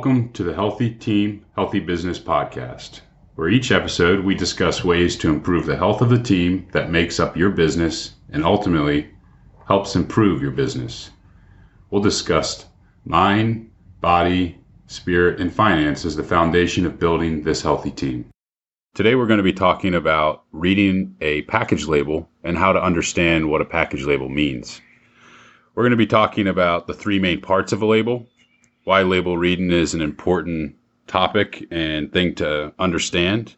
Welcome to the Healthy Team, Healthy Business podcast, where each episode we discuss ways to improve the health of the team that makes up your business and ultimately helps improve your business. We'll discuss mind, body, spirit, and finance as the foundation of building this healthy team. Today, we're going to be talking about reading a package label and how to understand what a package label means. We're going to be talking about the three main parts of a label why label reading is an important topic and thing to understand.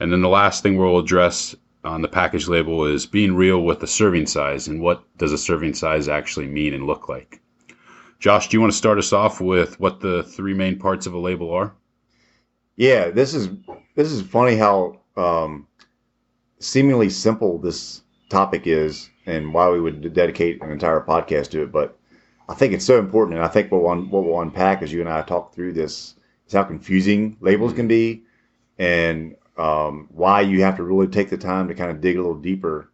And then the last thing we'll address on the package label is being real with the serving size and what does a serving size actually mean and look like. Josh, do you want to start us off with what the three main parts of a label are? Yeah, this is this is funny how um, seemingly simple this topic is, and why we would dedicate an entire podcast to it. But I think it's so important, and I think what we'll, what we'll unpack as you and I talk through this is how confusing labels can be, and um, why you have to really take the time to kind of dig a little deeper.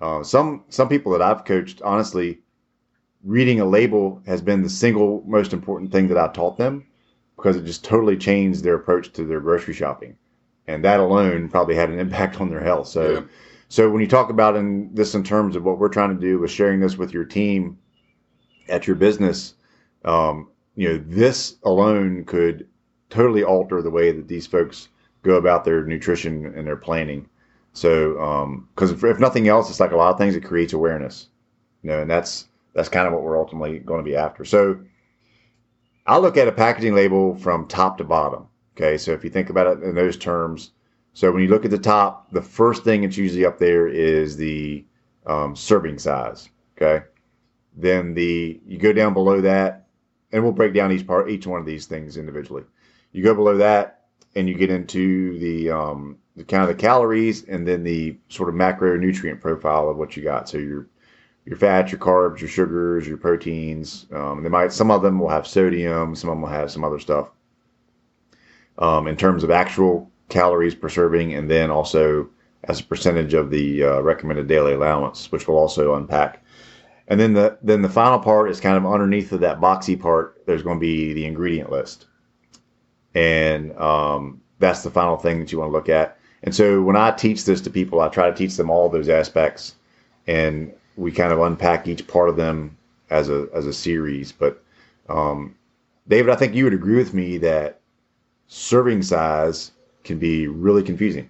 Uh, some some people that I've coached, honestly, reading a label has been the single most important thing that I taught them because it just totally changed their approach to their grocery shopping, and that alone probably had an impact on their health. So, yeah. so when you talk about in this in terms of what we're trying to do with sharing this with your team at your business, um, you know, this alone could totally alter the way that these folks go about their nutrition and their planning. So, because um, if, if, nothing else, it's like a lot of things. It creates awareness, you know, and that's that's kind of what we're ultimately going to be after. So, I look at a packaging label from top to bottom. Okay, so if you think about it in those terms, so when you look at the top, the first thing that's usually up there is the um, serving size. Okay, then the you go down below that, and we'll break down each part, each one of these things individually. You go below that, and you get into the um, the kind of the calories, and then the sort of macronutrient profile of what you got. So your your fats, your carbs, your sugars, your proteins. Um, they might some of them will have sodium, some of them will have some other stuff. Um, in terms of actual calories per serving, and then also as a percentage of the uh, recommended daily allowance, which we'll also unpack and then the then the final part is kind of underneath of that boxy part. There's going to be the ingredient list, and um, that's the final thing that you want to look at. And so when I teach this to people, I try to teach them all those aspects, and we kind of unpack each part of them as a as a series. But um, David, I think you would agree with me that serving size can be really confusing.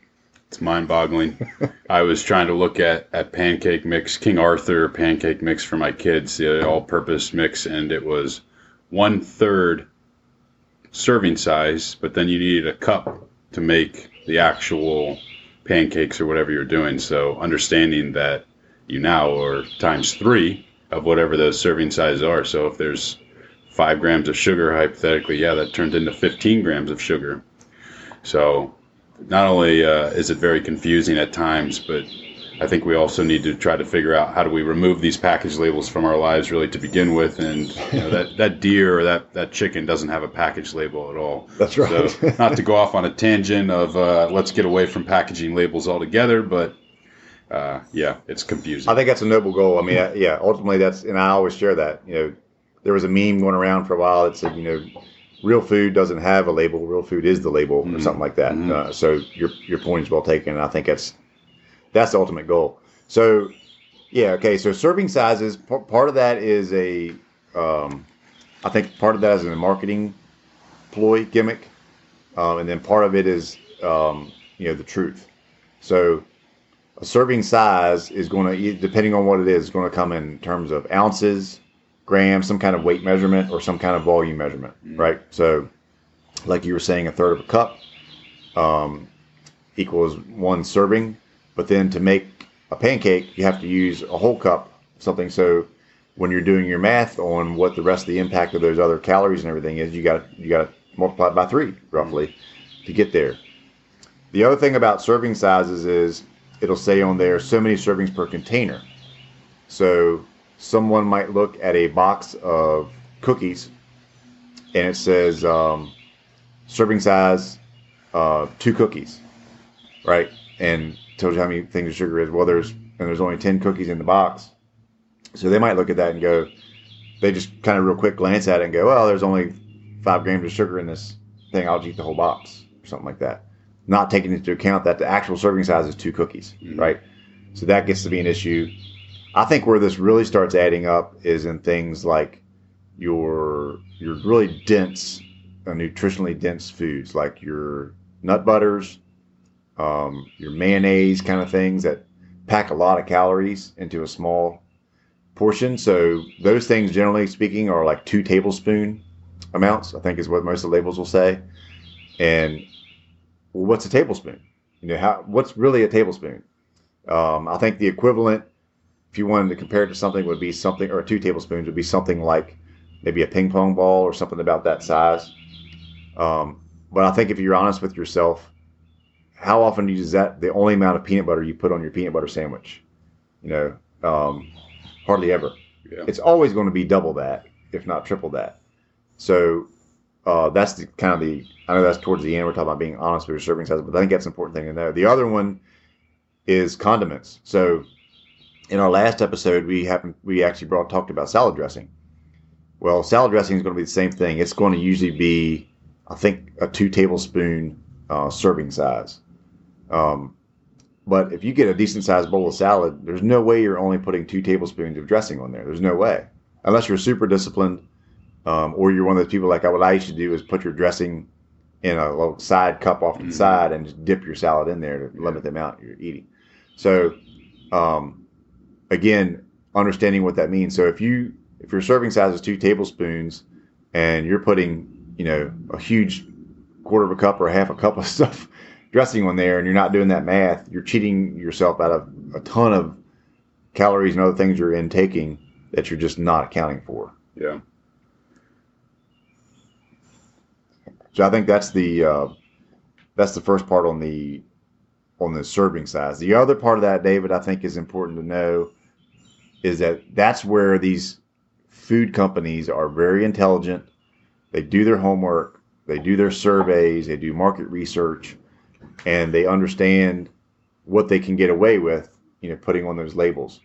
It's mind boggling. I was trying to look at, at pancake mix, King Arthur pancake mix for my kids, the all purpose mix, and it was one third serving size, but then you needed a cup to make the actual pancakes or whatever you're doing. So understanding that you now are times three of whatever those serving sizes are. So if there's five grams of sugar, hypothetically, yeah, that turned into 15 grams of sugar. So not only uh, is it very confusing at times, but I think we also need to try to figure out how do we remove these package labels from our lives really to begin with. And you know, that, that deer or that, that chicken doesn't have a package label at all. That's right. So not to go off on a tangent of uh, let's get away from packaging labels altogether, but uh, yeah, it's confusing. I think that's a noble goal. I mean, yeah, ultimately that's, and I always share that. You know, there was a meme going around for a while that said, you know, real food doesn't have a label. Real food is the label, mm-hmm. or something like that. Mm-hmm. Uh, so your your point is well taken. I think that's that's the ultimate goal. So yeah, okay. So serving sizes. P- part of that is a, um, I think part of that is a marketing ploy gimmick, um, and then part of it is um, you know the truth. So a serving size is going to, depending on what it is, is going to come in terms of ounces, grams, some kind of weight measurement or some kind of volume measurement, mm-hmm. right? So, like you were saying, a third of a cup um, equals one serving. But then to make a pancake, you have to use a whole cup something. So when you're doing your math on what the rest of the impact of those other calories and everything is, you got you got to multiply it by three roughly mm-hmm. to get there. The other thing about serving sizes is it'll say on there so many servings per container. So someone might look at a box of cookies and it says um, serving size uh, two cookies, right? And tells you how many things of sugar is. Well, there's and there's only ten cookies in the box, so they might look at that and go, they just kind of real quick glance at it and go, well, there's only five grams of sugar in this thing. I'll just eat the whole box or something like that. Not taking into account that the actual serving size is two cookies, Mhm. right? So that gets to be an issue. I think where this really starts adding up is in things like your your really dense, uh, nutritionally dense foods, like your nut butters, um, your mayonnaise kind of things that pack a lot of calories into a small portion. So those things, generally speaking, are like two tablespoon amounts. I think is what most of the labels will say. And well, what's a tablespoon? You know, how what's really a tablespoon? Um, I think the equivalent, if you wanted to compare it to something, would be something, or two tablespoons would be something like maybe a ping pong ball or something about that size. Um, but I think if you're honest with yourself, how often is that the only amount of peanut butter you put on your peanut butter sandwich? You know, um, hardly ever. Yeah. It's always going to be double that, if not triple that. So uh, that's the kind of the. I know that's towards the end. We're talking about being honest with your serving size, but I think that's an important thing to know. The other one is condiments. So in our last episode, we happened we actually brought talked about salad dressing. Well, salad dressing is going to be the same thing. It's going to usually be, I think, a two tablespoon uh, serving size. Um, but if you get a decent sized bowl of salad, there's no way you're only putting two tablespoons of dressing on there. There's no way, unless you're super disciplined, um, or you're one of those people like what I used to do is put your dressing in a little side cup off to the Mhm. side and just dip your salad in there to limit the amount you're eating. So, um, again, understanding what that means. So if you if your serving size is two tablespoons and you're putting you know a huge quarter of a cup or a half a cup of stuff dressing on there and you're not doing that math, you're cheating yourself out of a ton of calories and other things you're intaking that you're just not accounting for. Yeah. So I think that's the uh, that's the first part on the on the serving size. The other part of that, David, I think is important to know is that that's where these food companies are very intelligent. They do their homework, they do their surveys, they do market research, and they understand what they can get away with, you know, putting on those labels.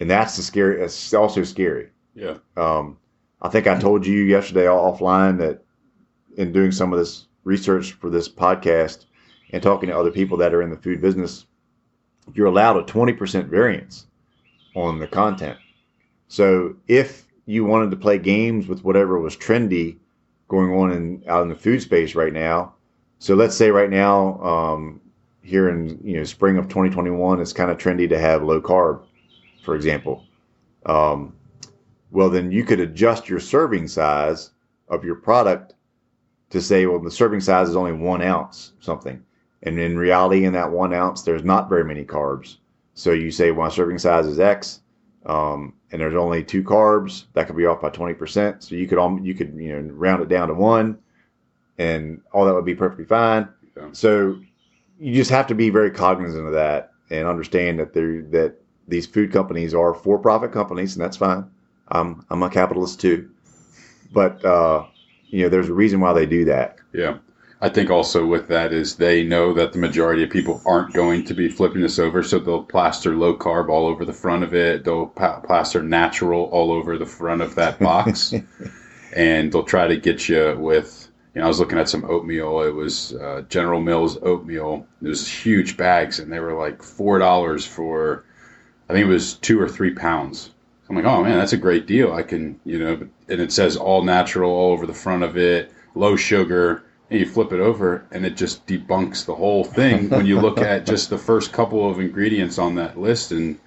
And that's the scary. It's also scary. Yeah. Um, I think I told you yesterday offline that in doing some of this research for this podcast and talking to other people that are in the food business, you're allowed a 20% variance on the content. So if you wanted to play games with whatever was trendy going on in out in the food space right now, so let's say right now um, here in you know spring of 2021, it's kind of trendy to have low carb, for example. Um, well, then you could adjust your serving size of your product to say, well, the serving size is only one ounce something. And in reality, in that one ounce, there's not very many carbs. So you say, my serving size is X, um, and there's only two carbs. That could be off by 20%. So you could, al- you could, you know, round it down to one and all that would be perfectly fine. So you just have to be very cognizant of that and understand that there, that these food companies are for-profit companies, and that's fine. I'm, I'm a capitalist too. But, uh, you know, there's a reason why they do that. Yeah. I think also with that is they know that the majority of people aren't going to be flipping this over, so they'll plaster low carb all over the front of it. They'll pa- plaster natural all over the front of that box, and they'll try to get you with. You know, I was looking at some oatmeal. It was uh, General Mills oatmeal. It was huge bags, and they were like four dollars for. I think it was two or three pounds. I'm like, oh man, that's a great deal. I can, you know, and it says all natural all over the front of it, low sugar. And you flip it over, and it just debunks the whole thing when you look at just the first couple of ingredients on that list. And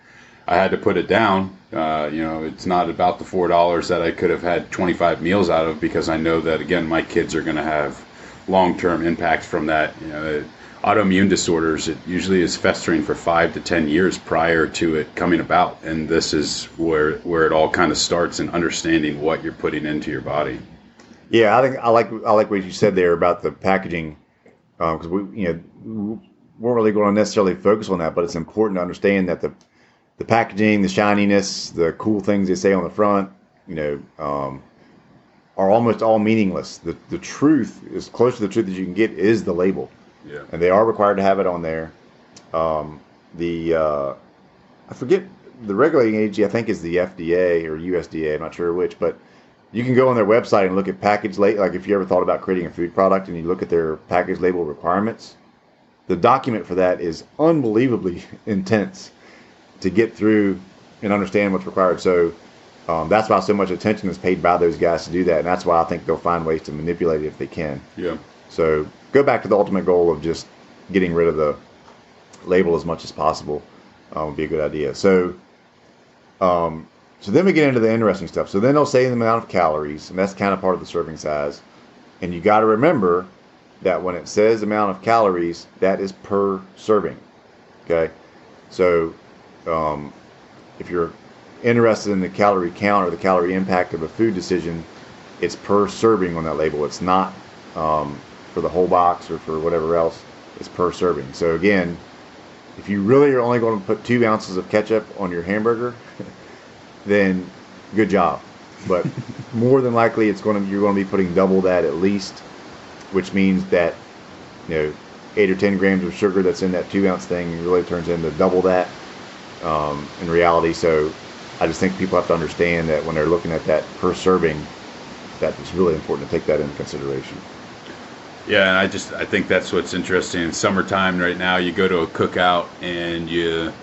I had to put it down. Uh, you know, it's not about the four dollars that I could have had 25 meals out of because I know that again, my kids are going to have long-term impacts from that. You know, autoimmune disorders it usually is festering for five to ten years prior to it coming about, and this is where where it all kind of starts in understanding what you're putting into your body. Yeah, I think I like I like what you said there about the packaging because we you know weren't really going to necessarily focus on that, but it's important to understand that the the packaging, the shininess, the cool things they say on the front, you know, um, are almost all meaningless. The the truth, as close to the truth as you can get, is the label, Yeah. and they are required to have it on there. Um, the uh, I forget the regulating agency. I think is the FDA or USDA. I'm not sure which, but you can go on their website and look at package label. Like if you ever thought about creating a food product and you look at their package label requirements, the document for that is unbelievably intense to get through and understand what's required. So um, that's why so much attention is paid by those guys to do that, and that's why I think they'll find ways to manipulate it if they can. Yeah. So go back to the ultimate goal of just getting rid of the label as much as possible uh, would be a good idea. So, um, so then we get into the interesting stuff. So then they'll say the amount of calories, and that's kind of part of the serving size. And you got to remember that when it says amount of calories, that is per serving. Okay, so um, if you're interested in the calorie count or the calorie impact of a food decision, it's per serving on that label. It's not um, for the whole box or for whatever else. It's per serving. So again, if you really are only going to put two ounces of ketchup on your hamburger, then good job. But more than likely, it's going to you're going to be putting double that at least, which means that you know eight or ten grams of sugar that's in that two ounce thing really turns into double that um, in reality. So I just think people have to understand that when they're looking at that per serving, that it's really important to take that into consideration. Yeah, and I just I think that's what's interesting. In summertime right now, you go to a cookout and you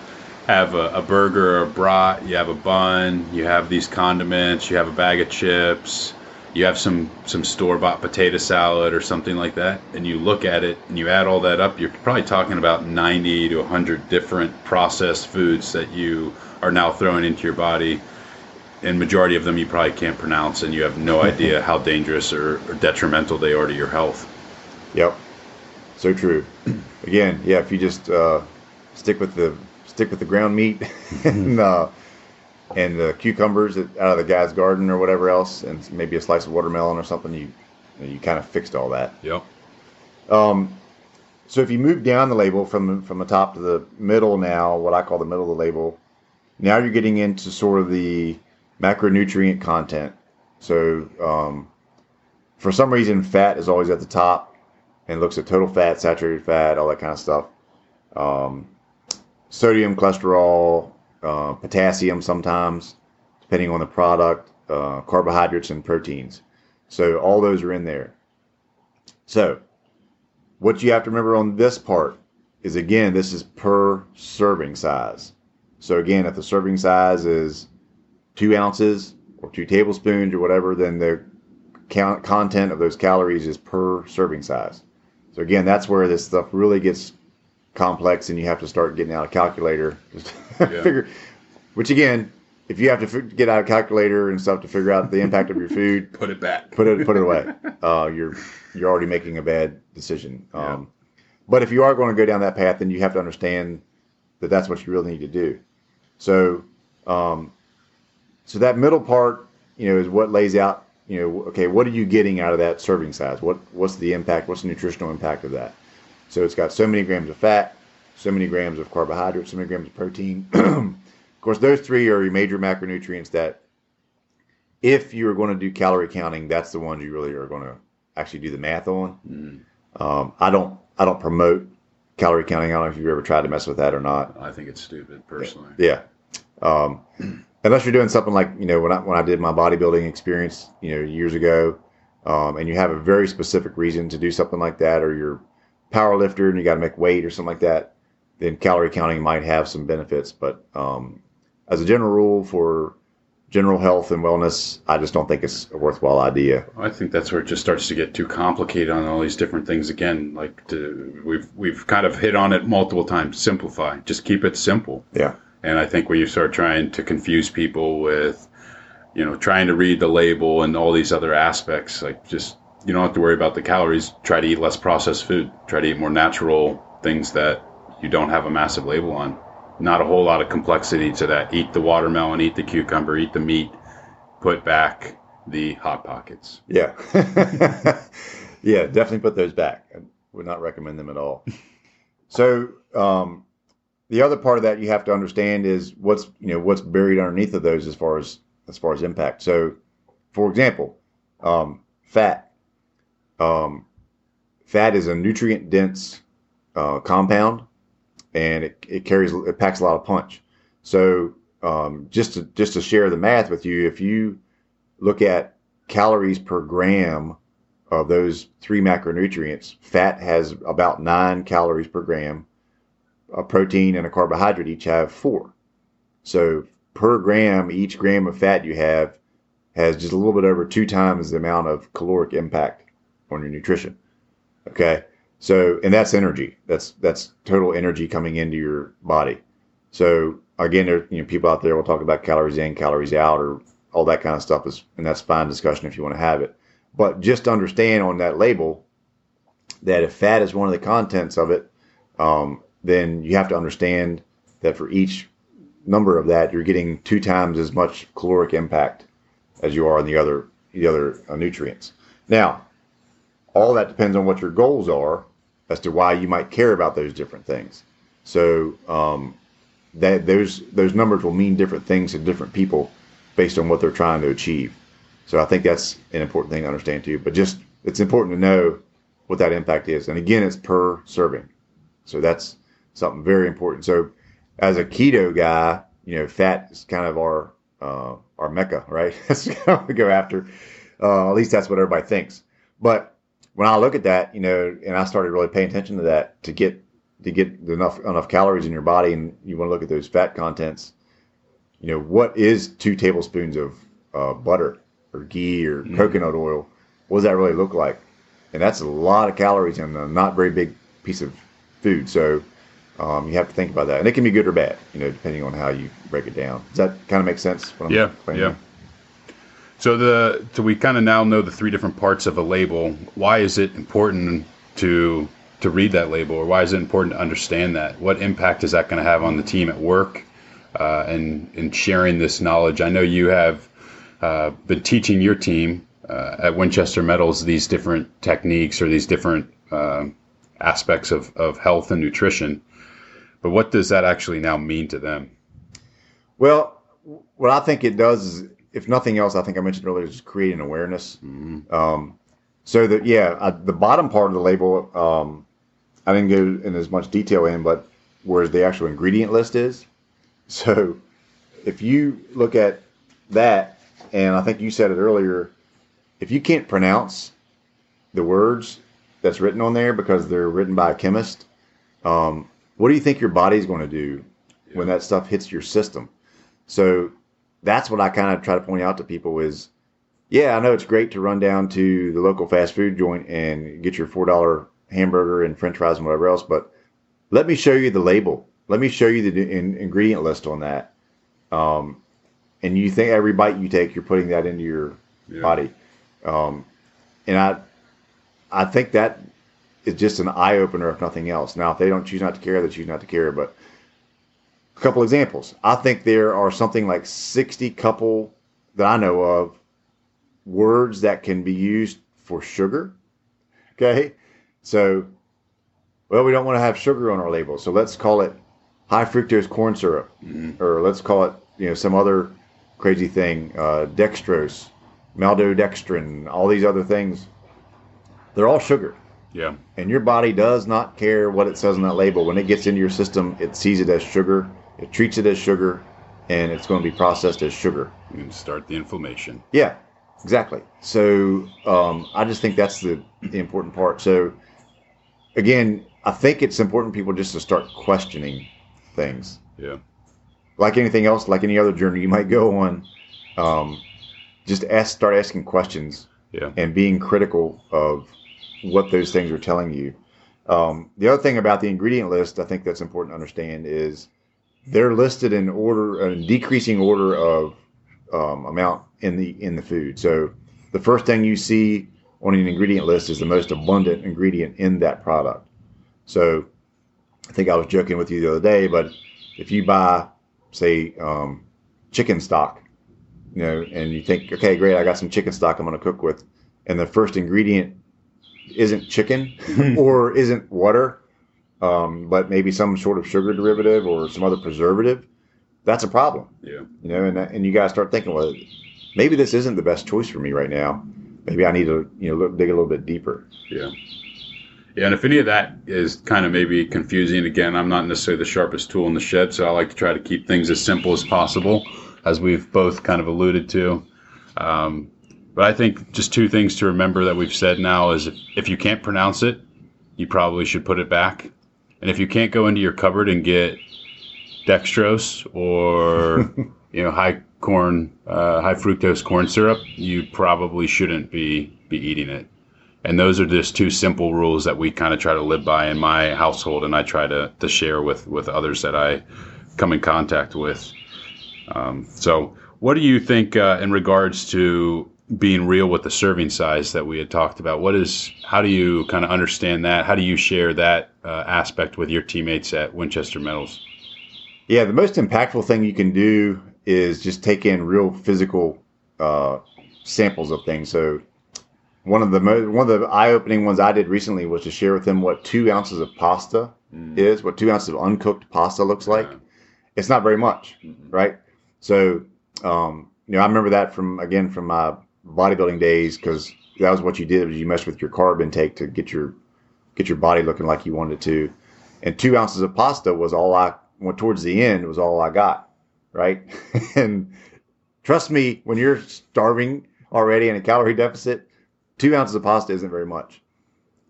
have a, a burger or a brat, you have a bun, you have these condiments, you have a bag of chips, you have some some store bought potato salad or something like that, and you look at it and you add all that up, you're probably talking about 90 to 100 different processed foods that you are now throwing into your body. And majority of them you probably can't pronounce, and you have no idea how dangerous or, or detrimental they are to your health. Yep, so true. Again, yeah, if you just uh, stick with the stick with the ground meat and uh, and the cucumbers out of the guy's garden or whatever else, and maybe a slice of watermelon or something, you you kind of fixed all that. Yep. Um, so if you move down the label from from the top to the middle now, what I call the middle of the label, now you're getting into sort of the macronutrient content. So um, for some reason, fat is always at the top and looks at total fat, saturated fat, all that kind of stuff. Um, sodium, cholesterol, uh, potassium sometimes, depending on the product, uh, carbohydrates, and proteins. So all those are in there. So what you have to remember on this part is again, this is per serving size. So again, if the serving size is two ounces or two tablespoons or whatever, then the count, content of those calories is per serving size. So again, that's where this stuff really gets complex, and you have to start getting out a calculator just Yeah. figure. Which again, if you have to fi- get out a calculator and stuff to figure out the impact of your food, Put it back. put it put it away. Uh, you're you're already making a bad decision. Um, But if you are going to go down that path, then you have to understand that that's what you really need to do. So, um, so that middle part, you know, is what lays out. You know, okay, what are you getting out of that serving size? What what's the impact? What's the nutritional impact of that? So it's got so many grams of fat, so many grams of carbohydrates, so many grams of protein. of course, those three are your major macronutrients that if you're going to do calorie counting, that's the ones you really are going to actually do the math on. Mm, Um, I don't I don't promote calorie counting. I don't know if you've ever tried to mess with that or not. I think it's stupid, personally. Yeah. Um, unless you're doing something like you know when I when I did my bodybuilding experience you know years ago, um, and you have a very specific reason to do something like that, or you're power lifter and you got to make weight or something like that, then calorie counting might have some benefits. But um, as a general rule for general health and wellness, I just don't think it's a worthwhile idea. I think that's where it just starts to get too complicated on all these different things again. Like to, we've we've kind of hit on it multiple times. Simplify. Just keep it simple. Yeah. And I think when you start trying to confuse people with, you know, trying to read the label and all these other aspects, like just you don't have to worry about the calories. Try to eat less processed food. Try to eat more natural things that you don't have a massive label on. Not a whole lot of complexity to that. Eat the watermelon, eat the cucumber, eat the meat, put back the hot pockets. Yeah. yeah, definitely put those back. I would not recommend them at all. So, um, the other part of that you have to understand is what's, you know, what's buried underneath of those as far as as far as impact. So, for example, um, fat. Um, fat is a nutrient dense uh, compound and it, it carries it packs a lot of punch. So, um, just to just to share the math with you, if you look at calories per gram of those three macronutrients, fat has about nine calories per gram. A protein and a carbohydrate each have four. So per gram, each gram of fat you have has just a little bit over two times the amount of caloric impact on your nutrition. Okay. So, and that's energy. That's, that's total energy coming into your body. So again, there, you know, people out there will talk about calories in, calories out, or all that kind of stuff is, and that's fine discussion if you want to have it. But just understand on that label that if fat is one of the contents of it, um, then you have to understand that for each number of that, you're getting two times as much caloric impact as you are in the other the other uh, nutrients. Now, all that depends on what your goals are as to why you might care about those different things. So um, that those those numbers will mean different things to different people based on what they're trying to achieve. So I think that's an important thing to understand too. But just it's important to know what that impact is. And again, it's per serving. So that's something very important. So as a keto guy, you know, fat is kind of our uh, our mecca, right? That's what we go after. Uh, at least that's what everybody thinks. But when I look at that, you know, and I started really paying attention to that to get to get enough enough calories in your body, and you want to look at those fat contents. You know, what is two tablespoons of uh, butter or ghee or mm. coconut oil? What does that really look like? And that's a lot of calories in a not very big piece of food. So um, you have to think about that, and it can be good or bad, you know, depending on how you break it down. Does that kind of make sense? yeah, yeah. So the so we kind of now know the three different parts of a label. Why is it important to to read that label, or why is it important to understand that? What impact is that going to have on the team at work, uh, and in sharing this knowledge? I know you have uh, been teaching your team uh, at Winchester Metals these different techniques or these different uh, aspects of, of health and nutrition. But what does that actually now mean to them? Well, what I think it does is, if nothing else, I think I mentioned earlier, is creating awareness. Mm-hmm. Um, so that yeah, I, the bottom part of the label, um, I didn't go in as much detail in, but whereas the actual ingredient list is. So if you look at that, and I think you said it earlier, if you can't pronounce the words that's written on there because they're written by a chemist, um, what do you think your body's going to do yeah. when that stuff hits your system? So that's what I kind of try to point out to people is, yeah, I know it's great to run down to the local fast food joint and get your four dollar hamburger and French fries and whatever else, but let me show you the label. Let me show you the in, ingredient list on that. Um, and you think every bite you take, you're putting that into your yeah. body. Um, and I, I think that is just an eye opener, if nothing else. Now, if they don't choose not to care, they choose not to care. But couple examples. I think there are something like 60 couple that I know of words that can be used for sugar. Okay. So, well, we don't want to have sugar on our label. So let's call it high fructose corn syrup, mm-hmm. or let's call it, you know, some other crazy thing, uh, dextrose, maltodextrin, all these other things. They're all sugar. Yeah. And your body does not care what it says on that label. When it gets into your system, it sees it as sugar, it treats it as sugar, and it's going to be processed as sugar. And start the inflammation. Yeah, exactly. So um, I just think that's the, the important part. So again, I think it's important people just to start questioning things. Yeah. Like anything else, like any other journey you might go on, um, just ask, start asking questions. Yeah. And being critical of what those things are telling you. Um, the other thing about the ingredient list, I think that's important to understand, is they're listed in order, in decreasing order of um, amount in the in the food. So the first thing you see on an ingredient list is the most abundant ingredient in that product. So I think I was joking with you the other day, but if you buy, say, um, chicken stock, you know, and you think, okay, great, I got some chicken stock I'm going to cook with, and the first ingredient isn't chicken or isn't water, um, but maybe some sort of sugar derivative or some other preservative, that's a problem. Yeah. You know, and and you guys start thinking, well, maybe this isn't the best choice for me right now. Maybe I need to you know look, dig a little bit deeper. Yeah. Yeah, and if any of that is kind of maybe confusing, again, I'm not necessarily the sharpest tool in the shed, so I like to try to keep things as simple as possible, as we've both kind of alluded to. Um, But I think just two things to remember that we've said now is if, if you can't pronounce it, you probably should put it back. And if you can't go into your cupboard and get dextrose or you know high corn, uh, high fructose corn syrup, you probably shouldn't be be eating it. And those are just two simple rules that we kind of try to live by in my household, and I try to to share with with others that I come in contact with. Um, so, what do you think uh, in regards to being real with the serving size that we had talked about? What is how do you kind of understand that? How do you share that uh, aspect with your teammates at Winchester Metals? Yeah, the most impactful thing you can do is just take in real physical uh, samples of things. So one of the mo- one of the eye-opening ones I did recently was to share with them what two ounces of pasta mm. is, what two ounces of uncooked pasta looks like. Yeah. It's not very much, mm-hmm. right? So um, you know, I remember that from again from my bodybuilding days because that was what you did was you messed with your carb intake to get your get your body looking like you wanted to. And two ounces of pasta was all I went towards the end was all I got, right? and trust me, when you're starving already in a calorie deficit, two ounces of pasta isn't very much.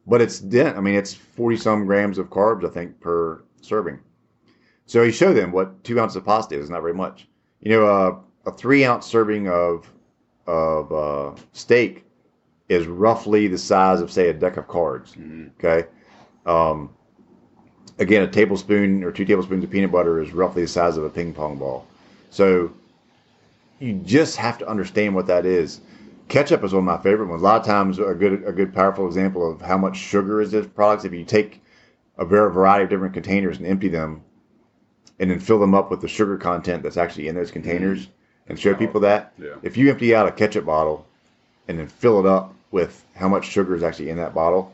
But it's dent. I mean, it's forty some grams of carbs, I think, per serving. So he showed them what two ounces of pasta is. Not very much. You know, uh, a three ounce serving of of uh, steak is roughly the size of say a deck of cards. Mm-hmm. Okay. Um, again, a tablespoon or two tablespoons of peanut butter is roughly the size of a ping pong ball. So you just have to understand what that is. Ketchup is one of my favorite ones. A lot of times, a good a good powerful example of how much sugar is in products. If you take a very variety of different containers and empty them, and then fill them up with the sugar content that's actually in those containers, mm-hmm. And show people that. Yeah. If you empty out a ketchup bottle and then fill it up with how much sugar is actually in that bottle,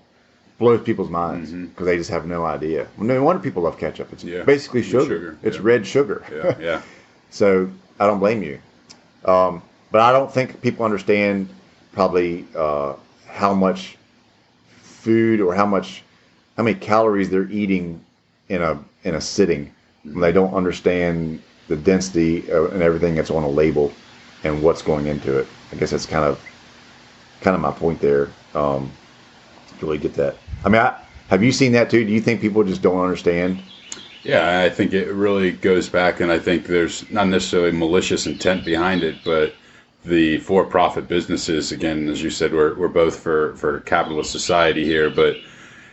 blows people's minds because mm-hmm. they just have no idea. Well, no wonder people love ketchup. It's yeah. basically sugar. sugar. It's yeah. red sugar. Yeah. yeah. so I don't blame you. Um, but I don't think people understand probably uh, how much food or how much how many calories they're eating in a in a sitting. Mm-hmm. They don't understand the density and everything that's on a label and what's going into it. I guess that's kind of kind of my point there. Um, to really get that. I mean, I, have you seen that too? Do you think people just don't understand? Yeah, I think it really goes back, and I think there's not necessarily malicious intent behind it, but the for-profit businesses, again, as you said, we're, we're both for, for capitalist society here, but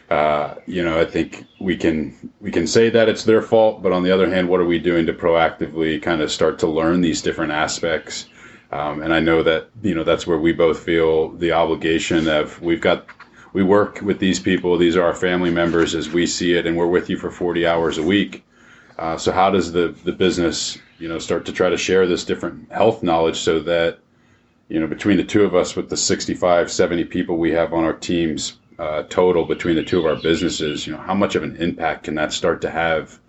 uh, you know, I think we can we can say that it's their fault, but on the other hand, what are we doing to proactively kind of start to learn these different aspects? Um, and I know that you know that's where we both feel the obligation of we've got we work with these people. These are our family members as we see it, and we're with you for 40 hours a week. Uh, so how does the the business, you know, start to try to share this different health knowledge so that, you know, between the two of us, with the 65, 70 people we have on our teams uh, total between the two of our businesses, you know, how much of an impact can that start to have?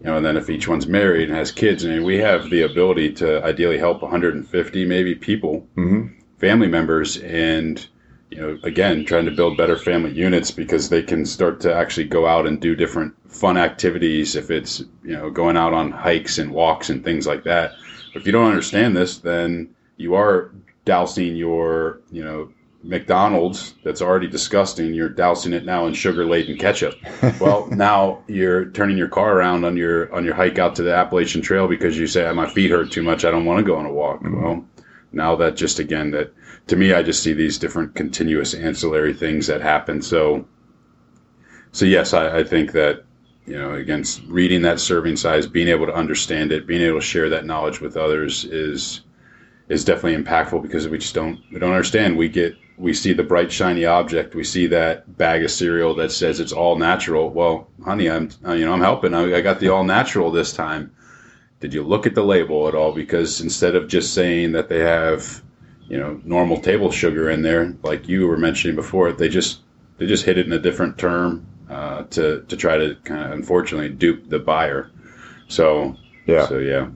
You know, and then if each one's married and has kids, I mean, we have the ability to ideally help 150 maybe people, mm-hmm. family members, and you know, again, trying to build better family units because they can start to actually go out and do different fun activities. If it's, you know, going out on hikes and walks and things like that. If you don't understand this, then you are dousing your, you know, McDonald's that's already disgusting. You're dousing it now in sugar laden ketchup. well, now you're turning your car around on your on your hike out to the Appalachian Trail because you say my feet hurt too much. I don't want to go on a walk. Mm-hmm. Well, now that just again that to me, I just see these different continuous ancillary things that happen. So, so yes, I, I think that you know, again, reading that serving size, being able to understand it, being able to share that knowledge with others is is definitely impactful because we just don't we don't understand. We get we see the bright shiny object, we see that bag of cereal that says it's all natural. Well, honey, I'm you know I'm helping. I, I got the all natural this time. Did you look at the label at all? Because instead of just saying that they have you know normal table sugar in there, like you were mentioning before. They just they just hit it in a different term uh, to to try to kind of unfortunately dupe the buyer. So yeah, so yeah,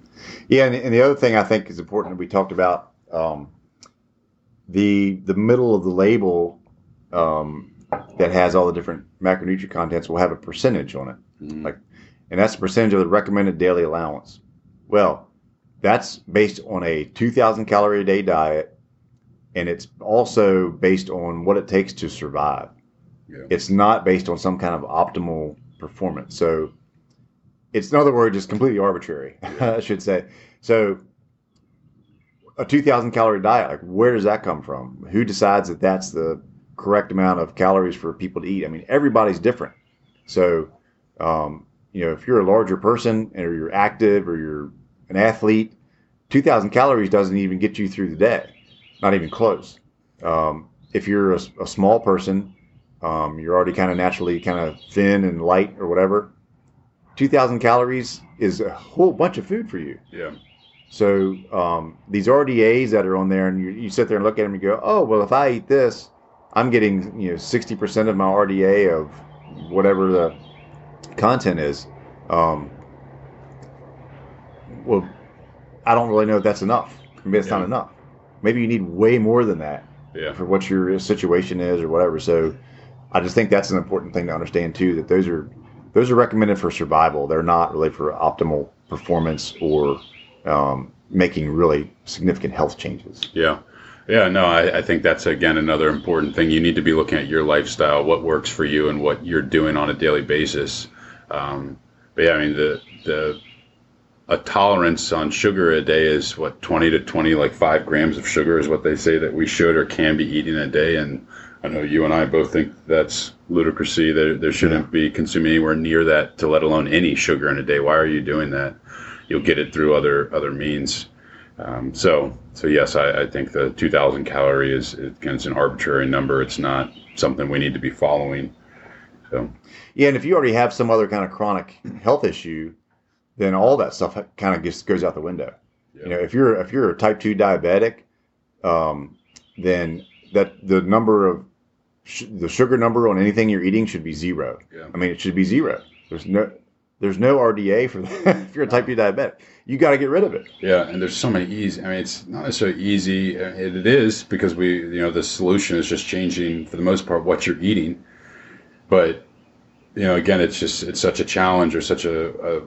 yeah. And, and the other thing I think is important that we talked about um, the the middle of the label um, that has all the different macronutrient contents will have a percentage on it, mm-hmm. like, and that's the percentage of the recommended daily allowance. Well, that's based on a 2,000 calorie a day diet and it's also based on what it takes to survive. Yeah. It's not based on some kind of optimal performance. So it's in other words, it's completely arbitrary. I should say. So a 2000 calorie diet, like where does that come from? Who decides that that's the correct amount of calories for people to eat? I mean, everybody's different. So, um, you know, if you're a larger person or you're active or you're an athlete, 2000 calories doesn't even get you through the day, not even close. Um, if you're a, a small person, um, you're already kind of naturally kind of thin and light or whatever. 2,000 calories is a whole bunch of food for you. Yeah. So um, these RDAs that are on there, and you, you sit there and look at them and go, oh, well, if I eat this, I'm getting you know 60% of my RDA of whatever the content is. Um, well, I don't really know if that's enough. Maybe it's Yeah. not enough. Maybe you need way more than that Yeah. for what your situation is or whatever. So I just think that's an important thing to understand too. That those are those are recommended for survival. They're not really for optimal performance or um, making really significant health changes. Yeah. Yeah, no, I, I think that's again another important thing. You need to be looking at your lifestyle, what works for you, and what you're doing on a daily basis. Um, but yeah, I mean the the a tolerance on sugar a day is what 20 to 20 like 5 grams of sugar is what they say that we should or can be eating a day and i know you and i both think that's ludicrousy there, there shouldn't be consuming anywhere near that to let alone any sugar in a day why are you doing that you'll get it through other other means um, so so yes I, I think the 2000 calorie is again, it's an arbitrary number it's not something we need to be following so Yeah, and if you already have some other kind of chronic health issue, then all that stuff kind of just goes out the window. You know, if you're if you're a type two diabetic, um, then that the number of sh- the sugar number on anything you're eating should be zero. Yeah. I mean, it should be zero. There's no there's no RDA for that. if you're a type two diabetic. You got to get rid of it. Yeah, and there's so many easy. I mean, it's not necessarily easy. uh, It, it is because we, you know, the solution is just changing for the most part what you're eating. But you know, again, it's just it's such a challenge or such a a,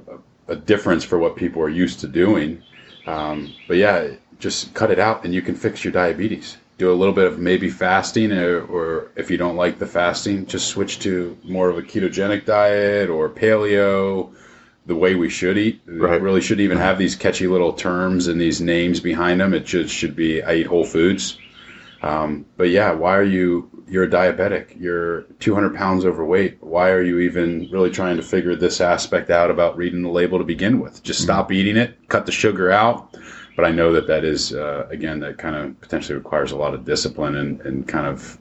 a difference for what people are used to doing. Um, but yeah, just cut it out, and you can fix your diabetes. Do a little bit of maybe fasting, or, or if you don't like the fasting, just switch to more of a ketogenic diet or paleo the way we should eat. Right. Really shouldn't even have these catchy little terms and these names behind them. It should should be I eat whole foods. Um, but yeah, why are you? You're a diabetic. You're 200 pounds overweight. Why are you even really trying to figure this aspect out about reading the label to begin with? Just stop eating it. Cut the sugar out. But I know that that is uh, again that kind of potentially requires a lot of discipline and, and kind of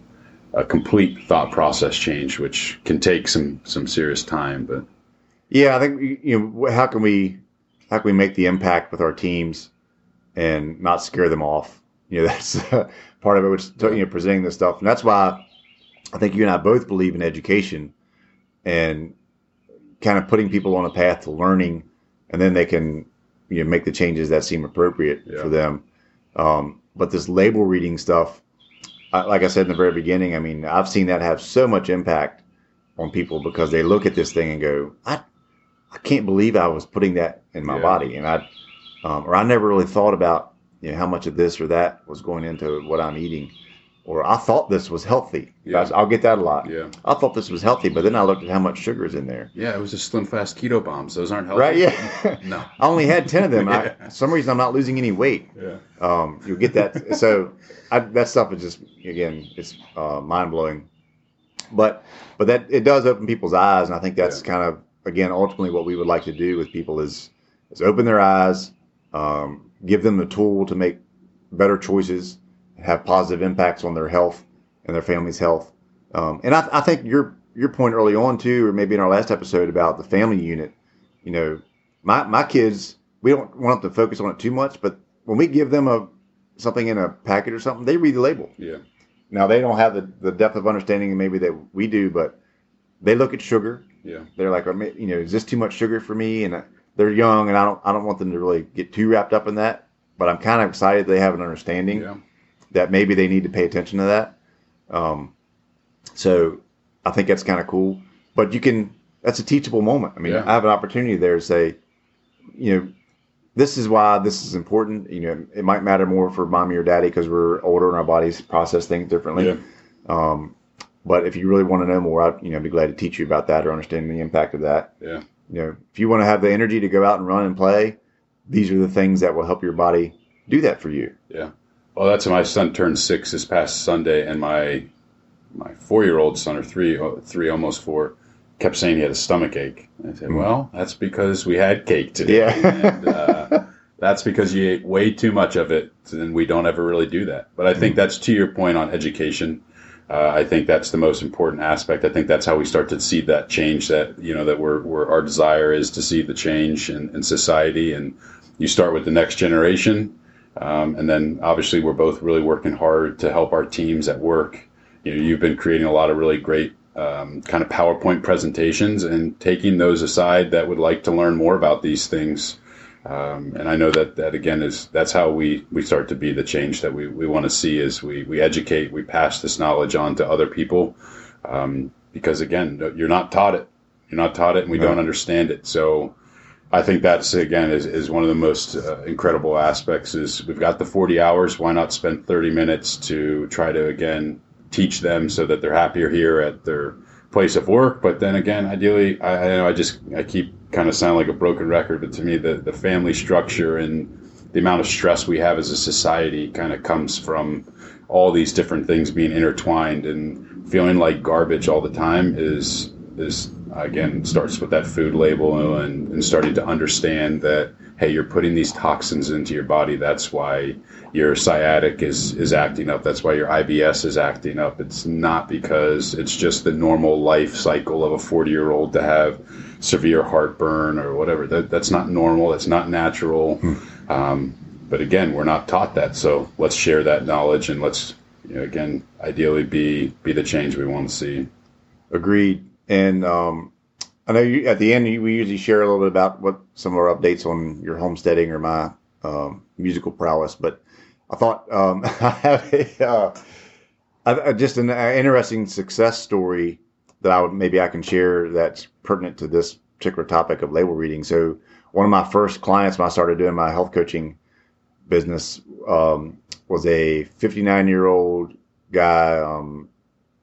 a complete thought process change, which can take some some serious time. But Yeah, I think you know how can we how can we make the impact with our teams and not scare them off? You know, that's part of it. Which you know, presenting this stuff, and that's why I think you and I both believe in education and kind of putting people on a path to learning, and then they can you know make the changes that seem appropriate Yeah. for them. Um, but this label reading stuff, I, like I said in the very beginning, I mean, I've seen that have so much impact on people because they look at this thing and go, I I can't believe I was putting that in my Yeah. body, and I, um, or I never really thought about you know how much of this or that was going into what I'm eating, or I thought this was healthy. Yeah. I'll get that a lot. yeah, I thought this was healthy, but then I looked at how much sugar is in there. yeah, it was a slim fast keto bombs. Those aren't healthy. Right? Yeah. No. I only had ten of them. and I, for some reason, I'm not losing any weight. Yeah. Um, you'll get that. so I, that stuff is just again, it's uh, mind blowing. But but that it does open people's eyes, and I think that's kind of again ultimately what we would like to do with people is is open their eyes, um, give them the tool to make better choices, have positive impacts on their health and their family's health. Um, and I, I think your your point early on too, or maybe in our last episode about the family unit, you know, my my kids, we don't want them to focus on it too much, but when we give them a something in a packet or something, they read the label. Yeah. Now they don't have the, the depth of understanding maybe that we do, but they look at sugar. Yeah. They're like, you know, is this too much sugar for me? And uh, they're young, and I don't I don't want them to really get too wrapped up in that. But I'm kind of excited they have an understanding Yeah. That maybe they need to pay attention to that. Um, so I think that's kind of cool. But you can that's a teachable moment. I mean, Yeah. I have an opportunity there to say, you know, this is why this is important. You know, it might matter more for mommy or daddy because we're older and our bodies process things differently. Yeah. Um, but if you really want to know more, I'd you know be glad to teach you about that or understand the impact of that. Yeah. You know, if you want to have the energy to go out and run and play, these are the things that will help your body do that for you. Yeah. Well, that's my son turned six this past Sunday, and my my four year old son, or three three almost four, kept saying he had a stomach ache. I said, "Well, that's because we had cake today, Yeah. and uh, that's because you ate way too much of it, and we don't ever really do that." But I think that's to your point on education. Uh, I think that's the most important aspect. I think that's how we start to see that change. That you know that we're, we're our desire is to see the change in, in society, and you start with the next generation, um, and then obviously we're both really working hard to help our teams at work. You know, you've been creating a lot of really great um, kind of PowerPoint presentations and taking those aside that would like to learn more about these things. Um, and I know that that again is that's how we, we start to be the change that we, we want to see is we, we educate, we pass this knowledge on to other people. Um, because again, you're not taught it. You're not taught it and we don't understand it. So I think that's again is, is one of the most uh, incredible aspects is we've got the 40 hours. Why not spend 30 minutes to try to again teach them so that they're happier here at their place of work. But then again, ideally, I, I know I just I keep kind of sound like a broken record, but to me, the the family structure and the amount of stress we have as a society kind of comes from all these different things being intertwined and feeling like garbage all the time is is again starts with that food label and, and starting to understand that hey you're putting these toxins into your body. That's why your sciatic is is acting up. That's why your IBS is acting up. It's not because it's just the normal life cycle of a 40 year old to have severe heartburn or whatever. That, that's not normal. That's not natural. Um, but again we're not taught that. So let's share that knowledge and let's you know again ideally be be the change we want to see. Agreed. And um, I know you, at the end we usually share a little bit about what some of our updates on your homesteading or my um, musical prowess. But I thought um, I have a, uh, just an uh, interesting success story that I would maybe I can share that's pertinent to this particular topic of label reading. So one of my first clients when I started doing my health coaching business um, was a 59 year old guy. Um,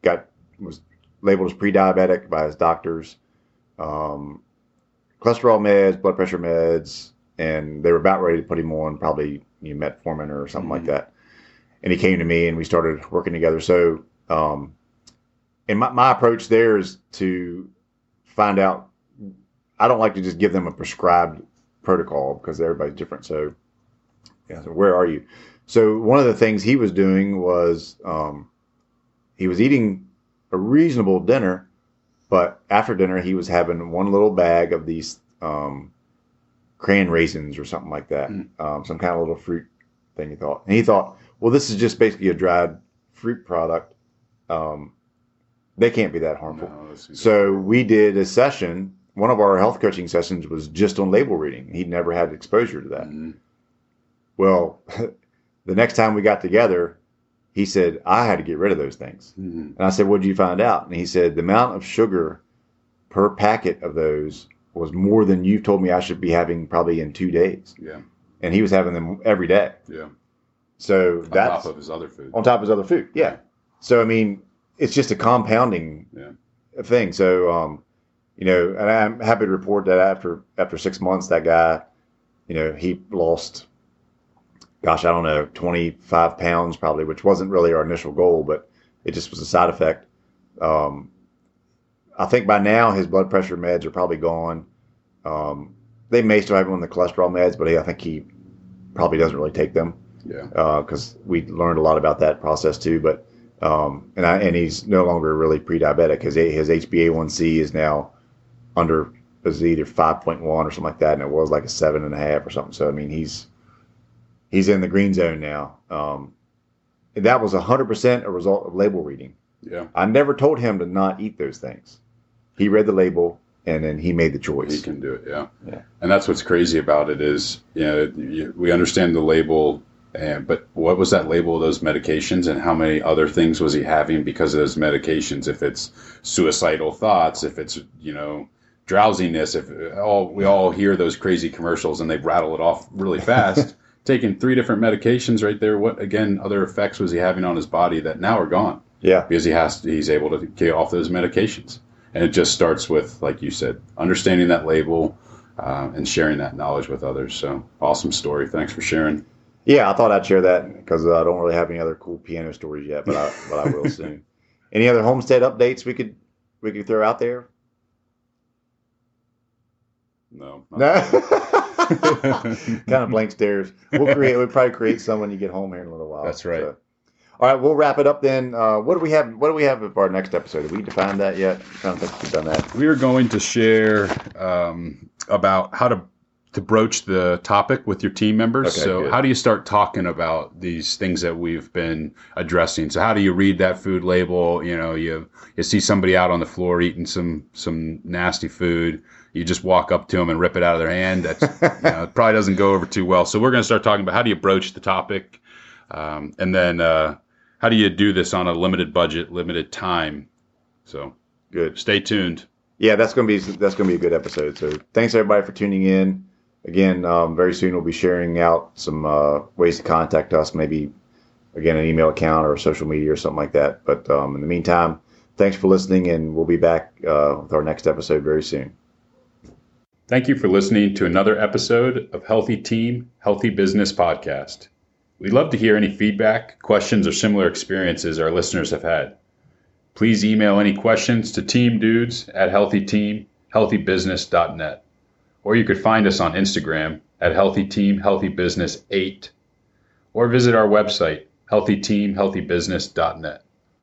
got was labeled as pre-diabetic by his doctors. Um, cholesterol meds, blood pressure meds, and they were about ready to put him on probably you know, metformin or something like Mhm. that. And he came to me, and we started working together. So, um, and my, my approach there is to find out. I don't like to just give them a prescribed protocol because everybody's different. So, yeah. So where are you? So one of the things he was doing was um, he was eating a reasonable dinner, but after dinner he was having one little bag of these um, crayon raisins or something like that, Mm. um, some kind of little fruit thing. He thought, and he thought, well, this is just basically a dried fruit product. Um, they can't be that harmful. No, So we did a session. One of our health coaching sessions was just on label reading. He'd never had exposure to that. Mhm. Well, the next time we got together, he said, I had to get rid of those things. Mhm. And I said, What did you find out? And he said, The amount of sugar per packet of those was more than you told me I should be having probably in two days. yeah And he was having them every day. yeah So on that's top of his other food on top of his other food. Yeah. So, I mean, it's just a compounding Yeah. thing. So, um, you know, and I'm happy to report that after after six months, that guy, you know, he lost, gosh, I don't know, 25 pounds probably, which wasn't really our initial goal, but it just was a side effect. Um, I think by now his blood pressure meds are probably gone. Um, they may still have him on the cholesterol meds, but I think he probably doesn't really take them yeah because we learned a lot about that process too. But um, and I and he's no longer really pre-diabetic. His his HbA1c is now under is either five point one or something like that, and it was like a seven and a half or something. So I mean, he's he's in the green zone now. Um, that was hundred percent a result of label reading. yeah I never told him to not eat those things. He read the label and then he made the choice. he can do it yeah Yeah. and that's what's crazy about it is you know we understand the label and but what was that label of those medications and how many other things was he having because of those medications if it's suicidal thoughts if it's you know drowsiness. If all we all hear those crazy commercials and they rattle it off really fast, taking three different medications right there. What again? Other effects was he having on his body that now are gone Yeah. because he has to, he's able to get off those medications. And it just starts with, like you said, understanding that label uh, and sharing that knowledge with others. So awesome story. Thanks for sharing. Yeah, I thought I'd share that because I don't really have any other cool piano stories yet, but I but I will soon. Any other homestead updates we could we could throw out there? No, No. kind of blank stares. We'll create. We'll probably create some when you get home here in a little while. That's right. all right, we'll wrap it up then. Uh, what do we have? What do we have for our next episode? Have we defined that yet? I don't think we've done that. we are going to share um, about how to to broach the topic with your team members. Okay, so, good. how do you start talking about these things that we've been addressing? So, how do you read that food label? You know, you you see somebody out on the floor eating some some nasty food. You just walk up to them and rip it out of their hand. That's you know, probably doesn't go over too well. So, we're going to start talking about how do you broach the topic, um, and then uh, how do you do this on a limited budget, limited time. So, Good. stay tuned. Yeah, that's gonna be that's gonna be a good episode. So thanks everybody for tuning in. Again, um, very soon we'll be sharing out some uh, ways to contact us. Maybe again an email account or social media or something like that. But um, in the meantime, thanks for listening, and we'll be back uh, with our next episode very soon. Thank you for listening to another episode of Healthy Team, Healthy Business Podcast. We'd love to hear any feedback, questions, or similar experiences our listeners have had. Please email any questions to teamdudes at healthyteamhealthybusiness.net. Or you could find us on Instagram at healthyteamhealthybusiness8 or visit our website healthyteamhealthybusiness.net.